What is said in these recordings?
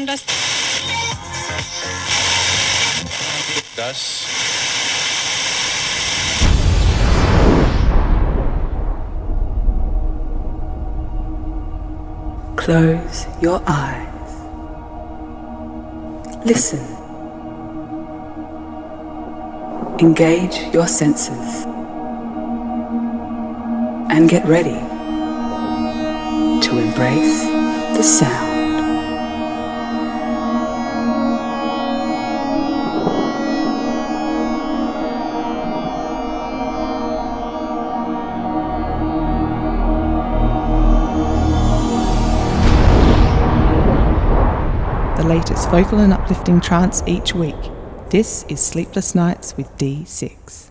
haben, dass Das Close your eyes. Listen. Engage your senses. And get ready to embrace the sound. Vocal and uplifting trance each week. This is Sleepless Nights with D6.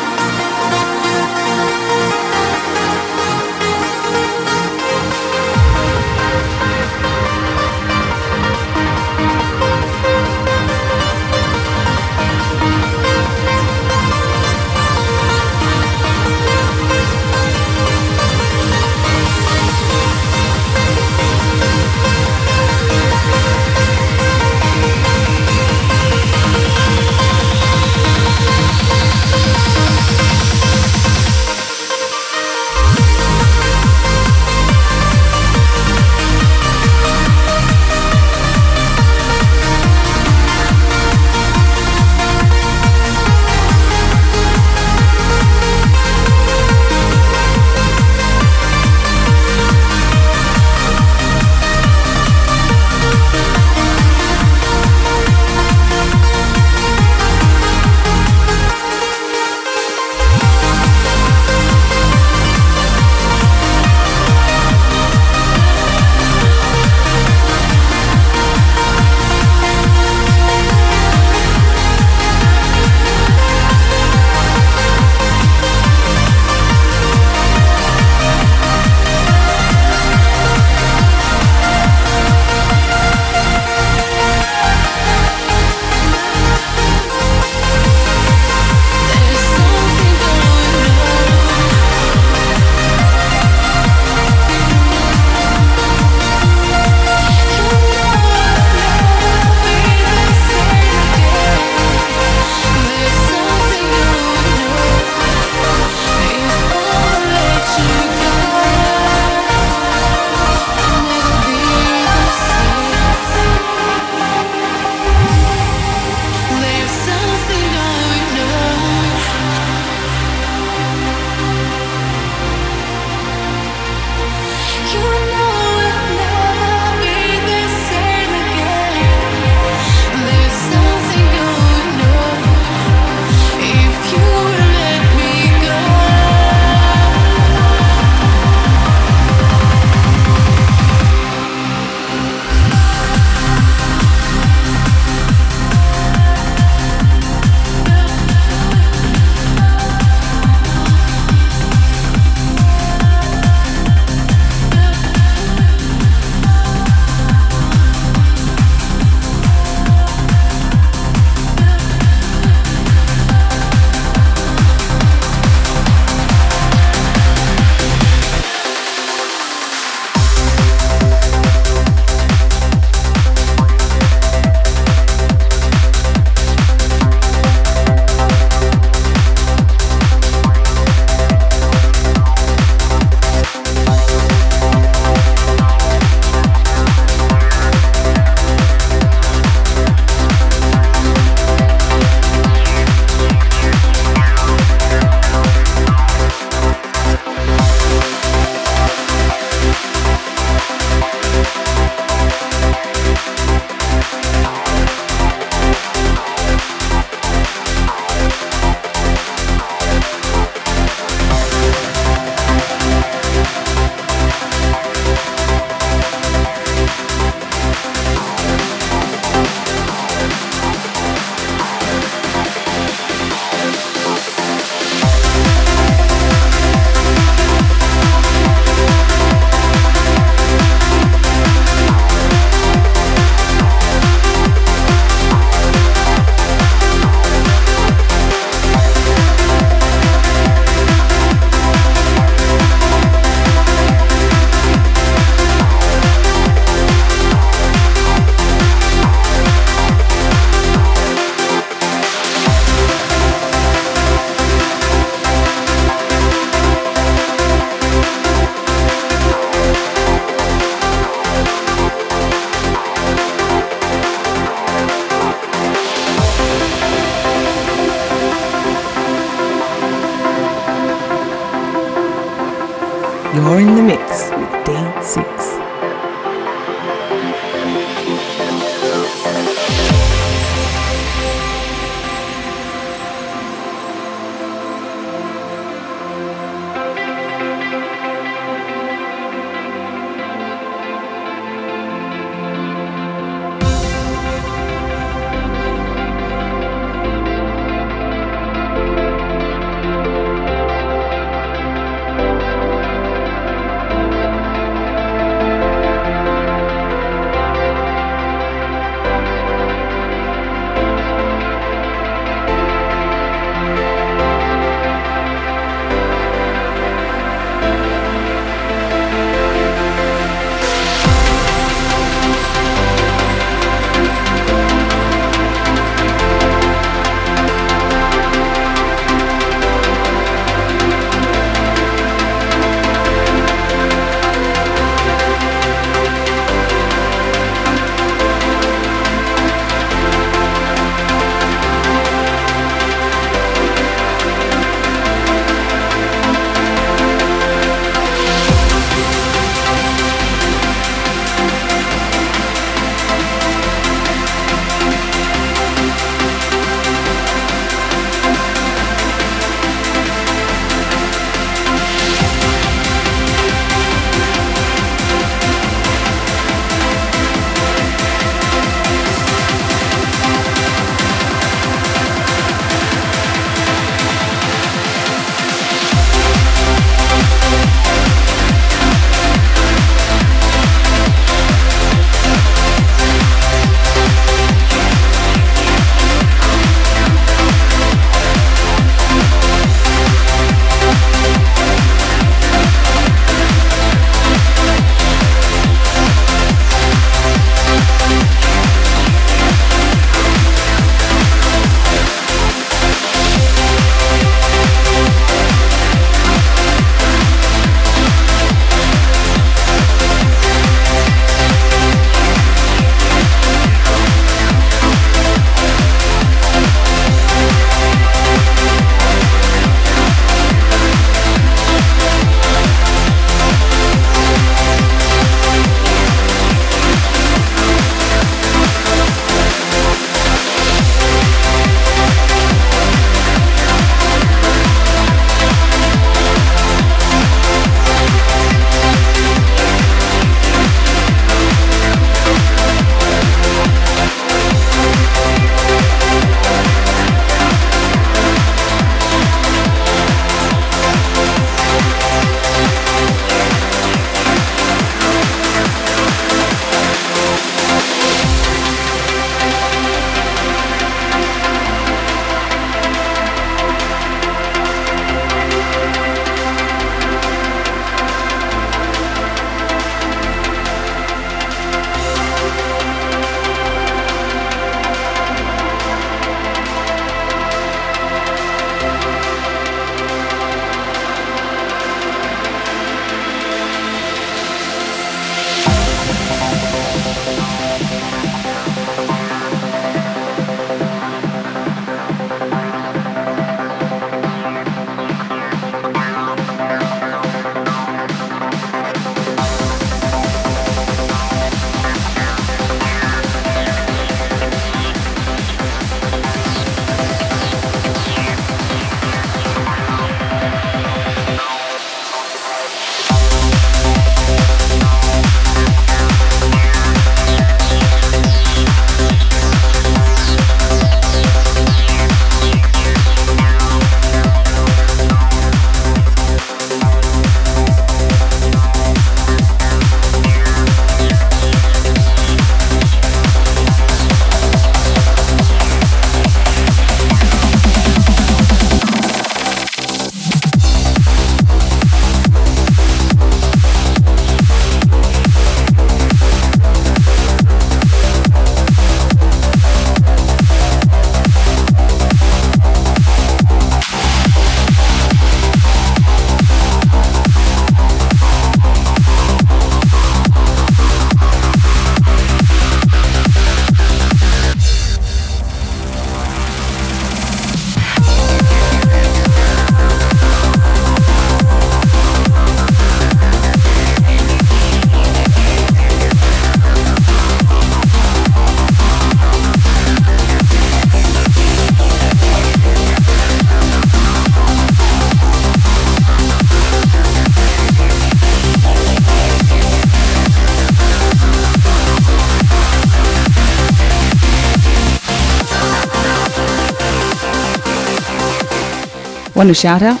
Want a shout out?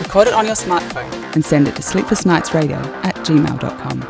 Record it on your smartphone. And send it to sleeplessnightsradio at gmail.com.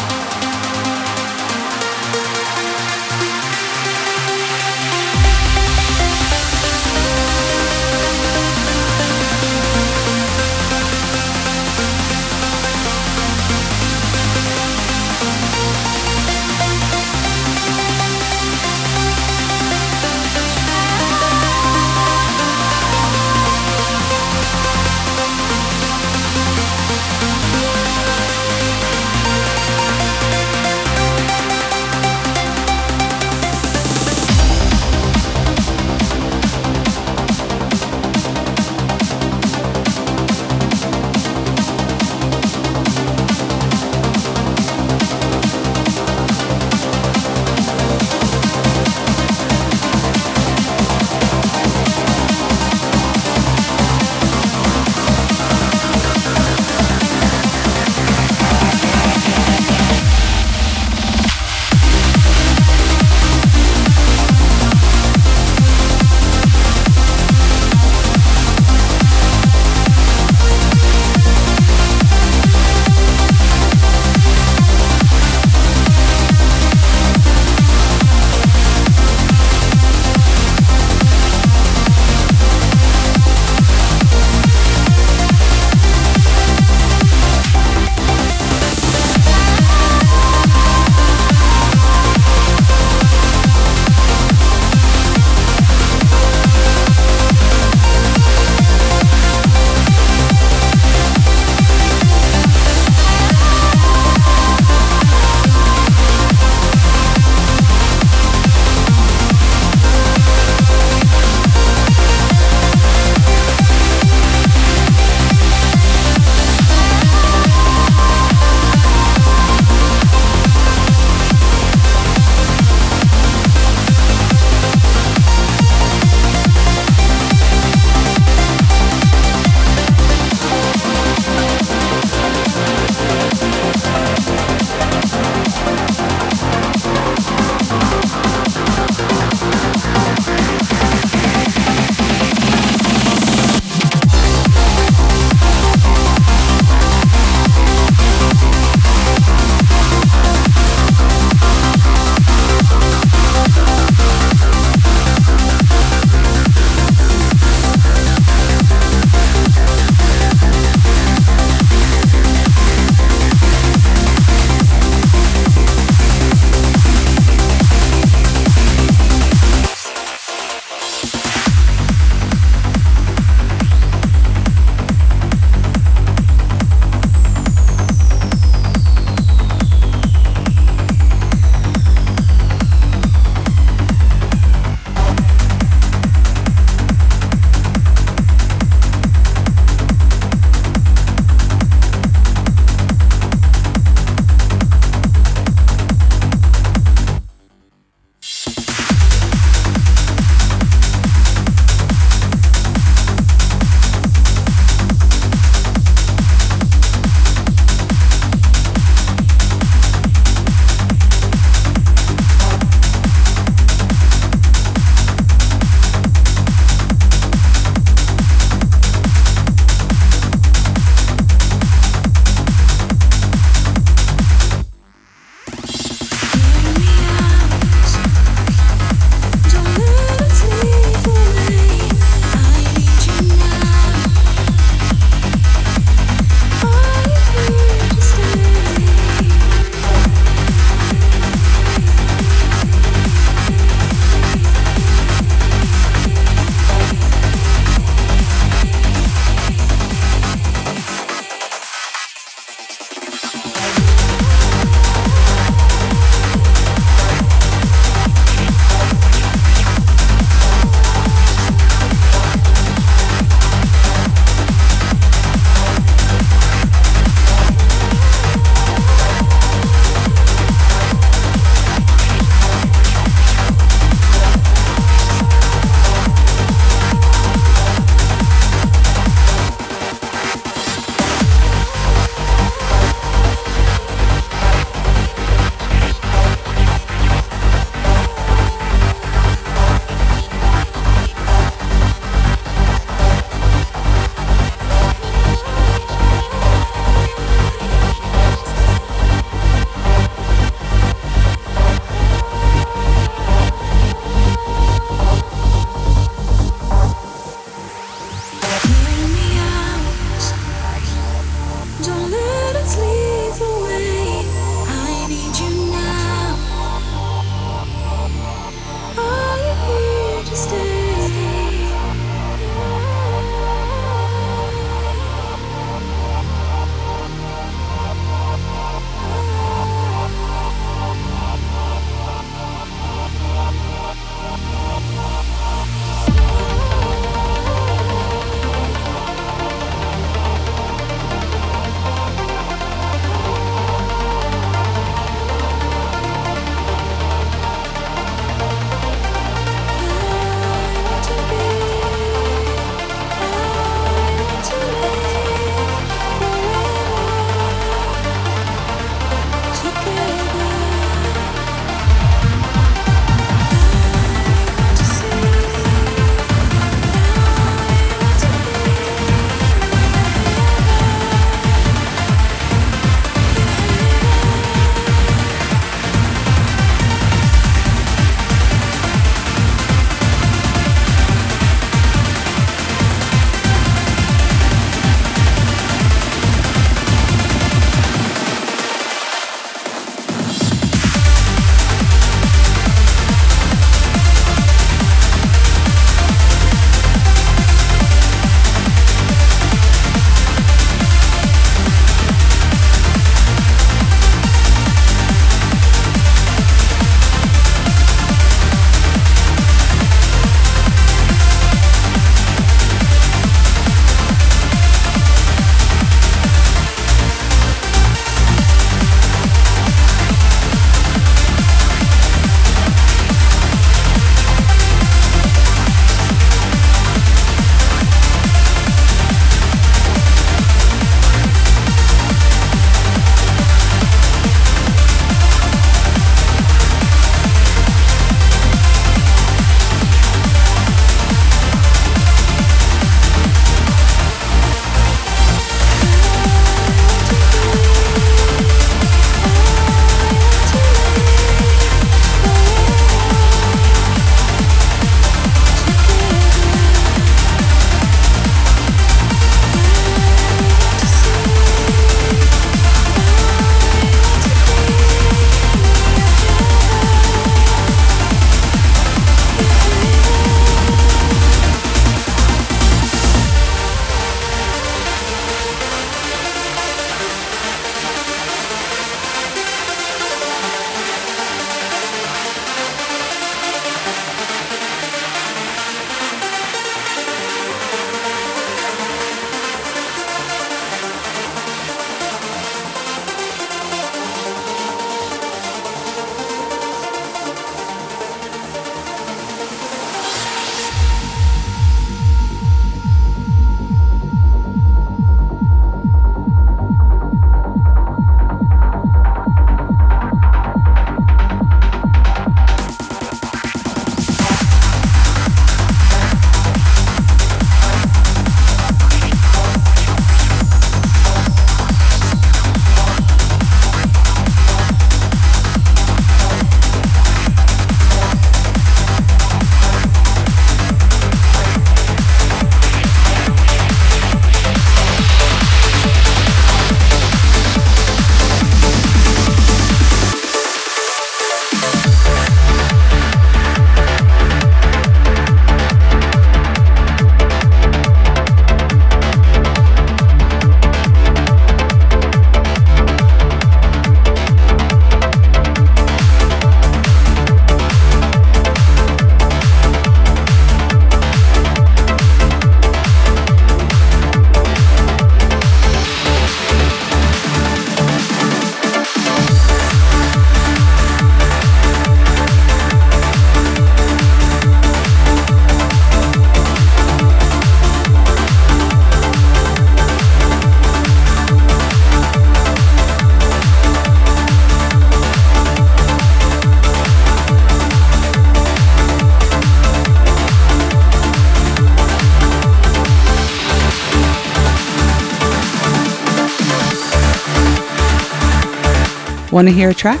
Want to hear a track?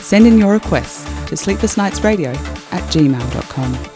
Send in your requests to sleeplessnightsradio at gmail.com.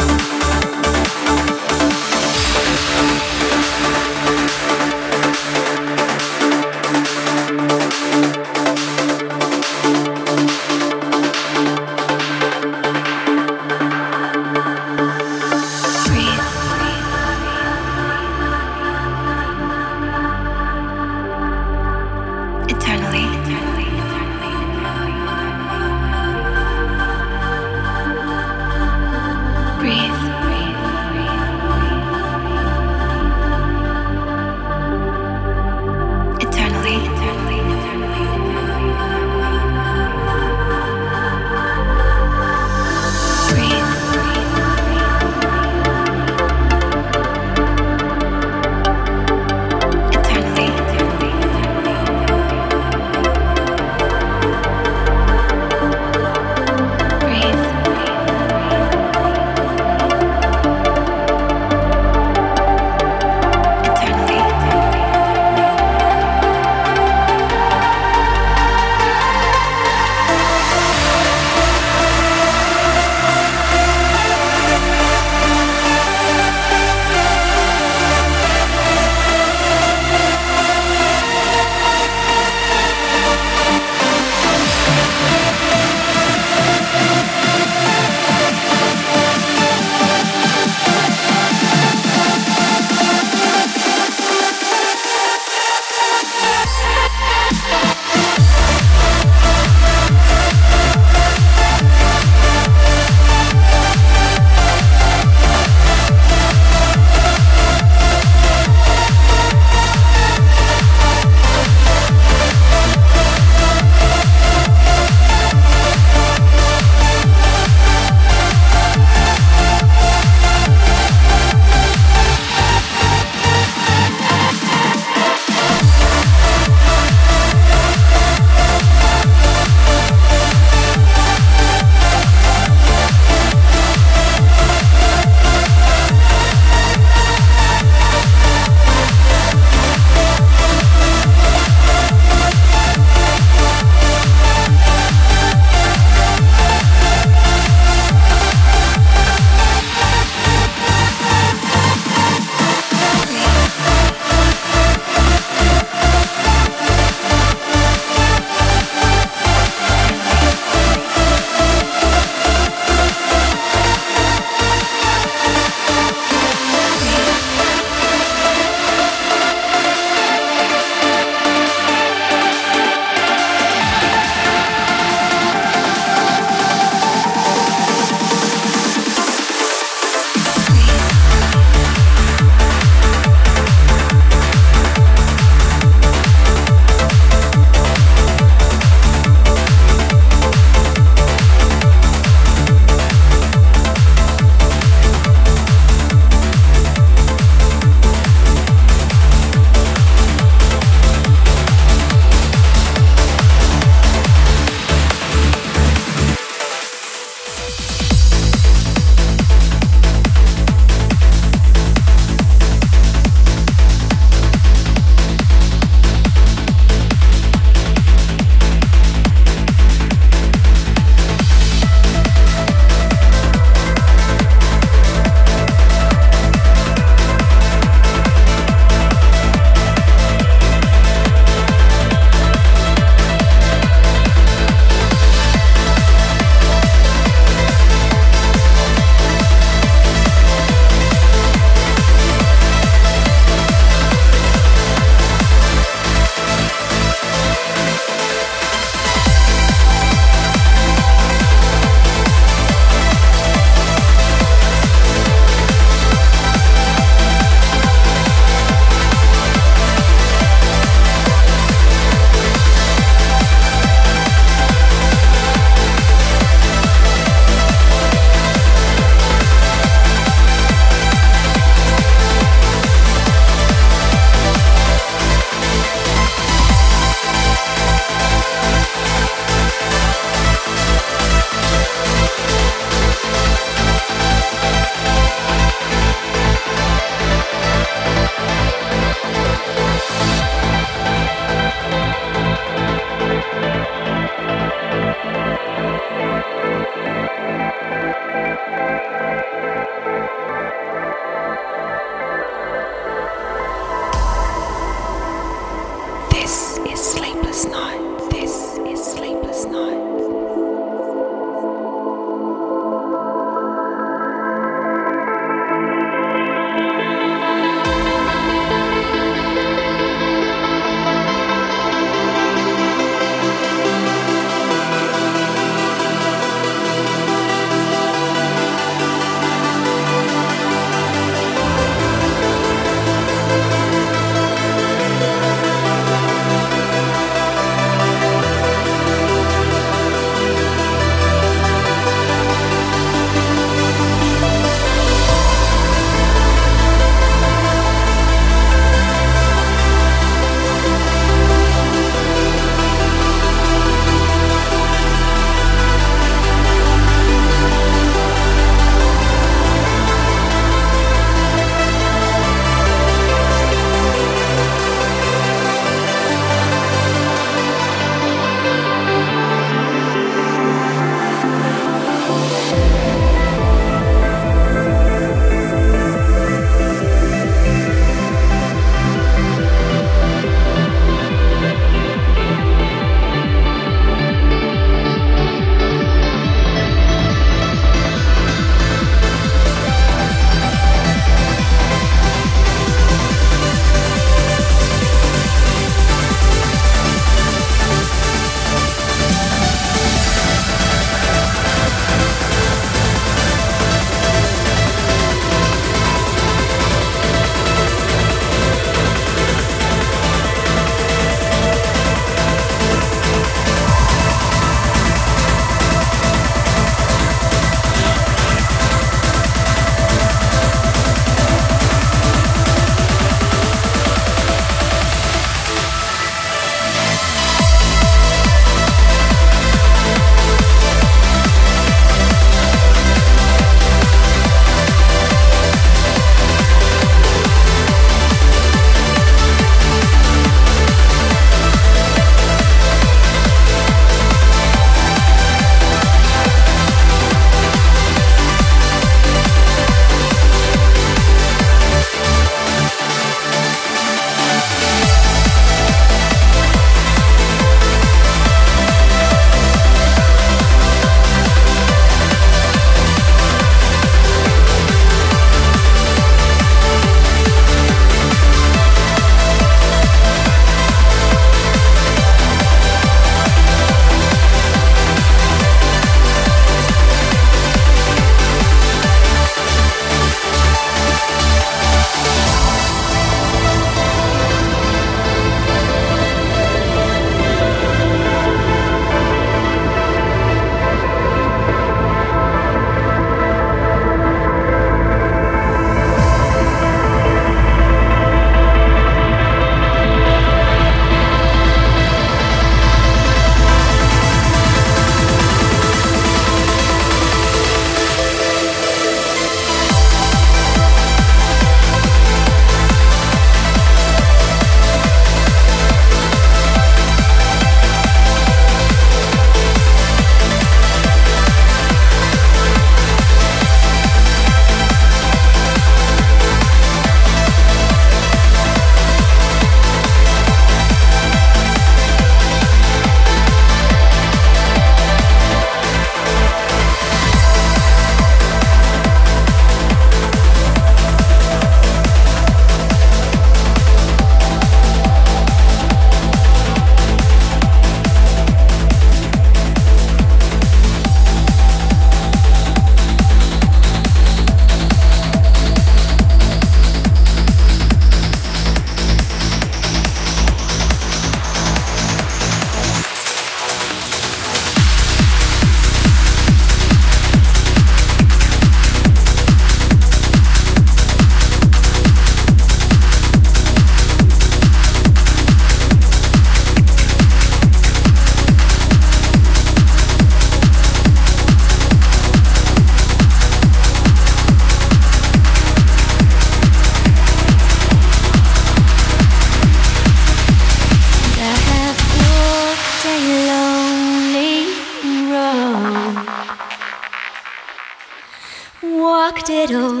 quiero.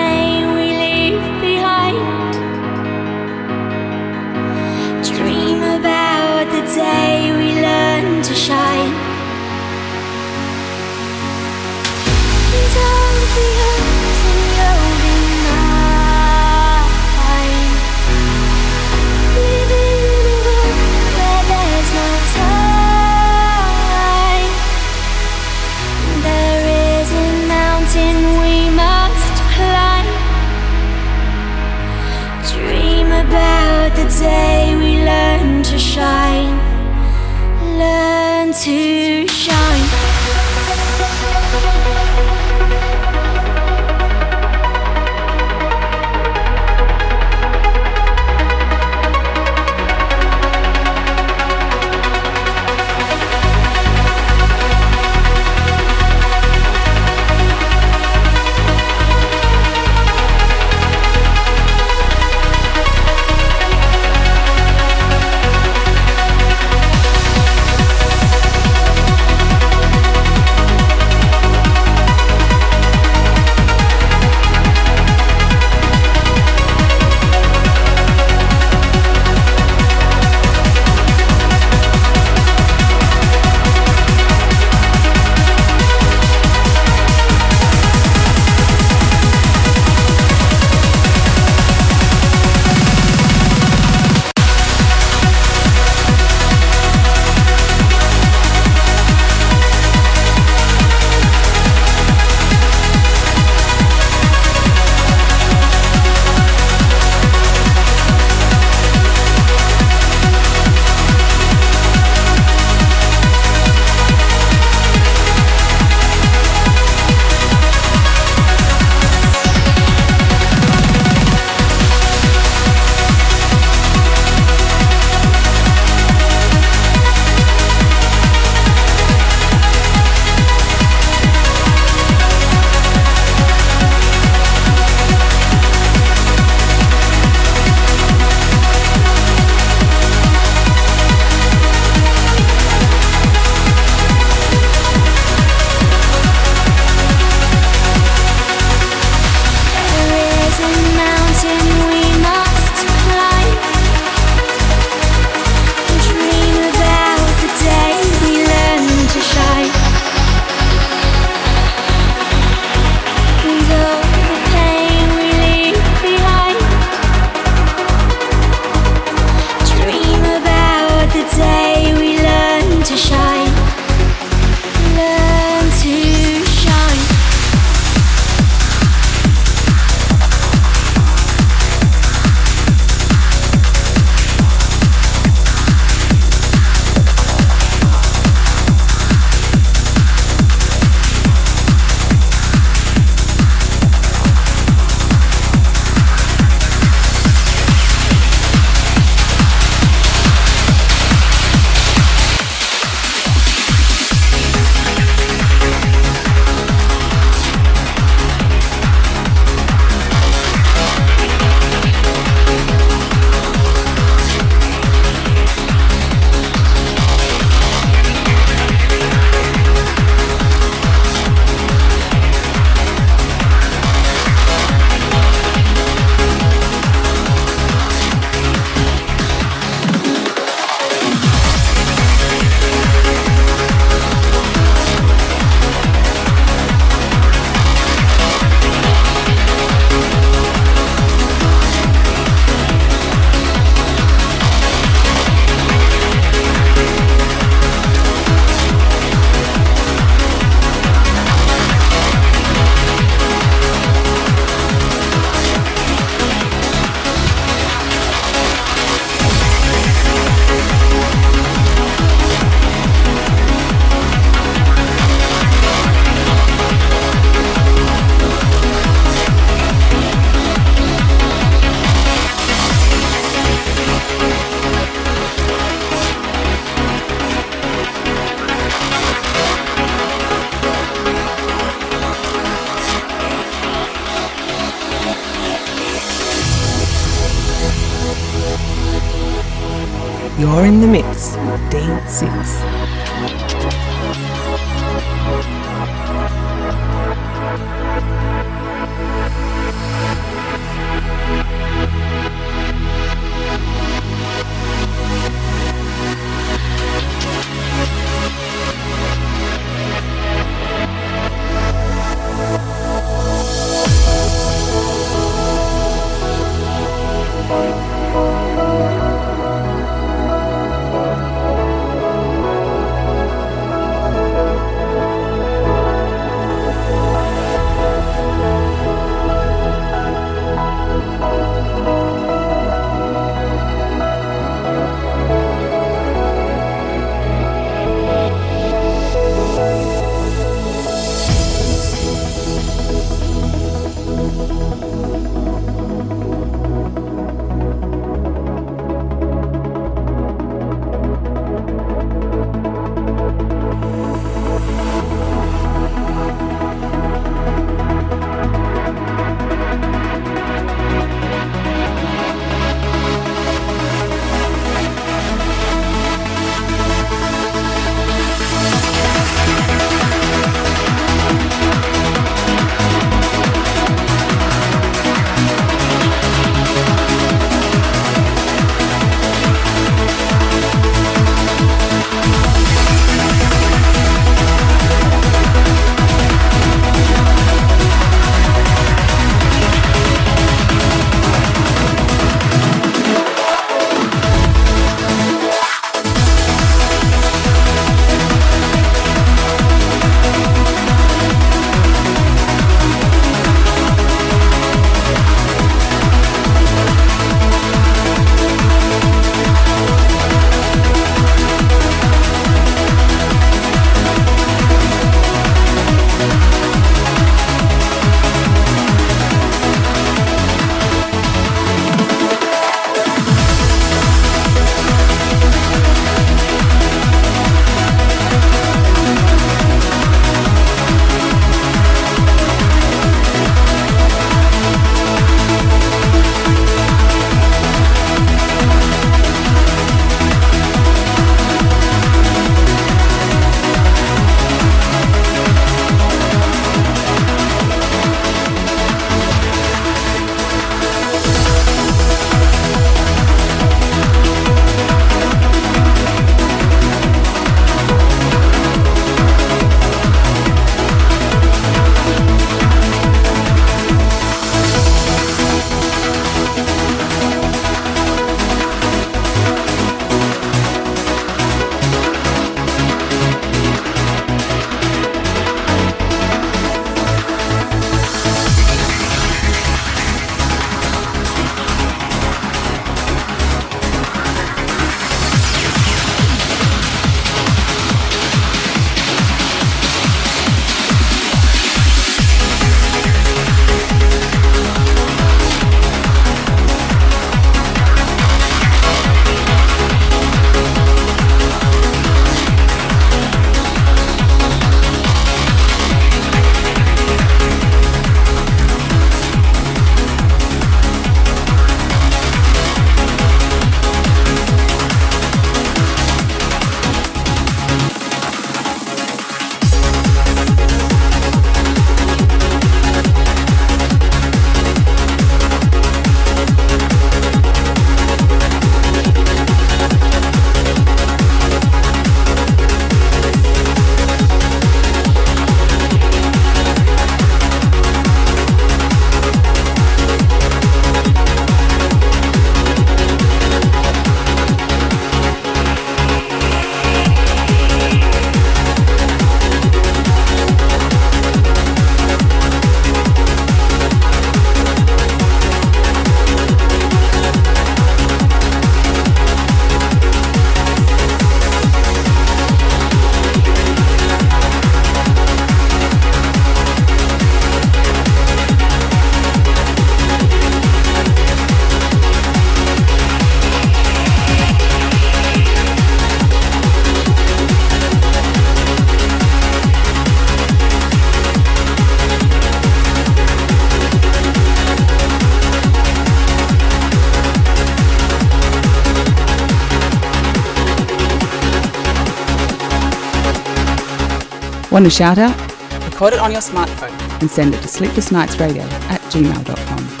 Want a shout out? Record it on your smartphone. And send it to sleeplessnightsradio at gmail.com.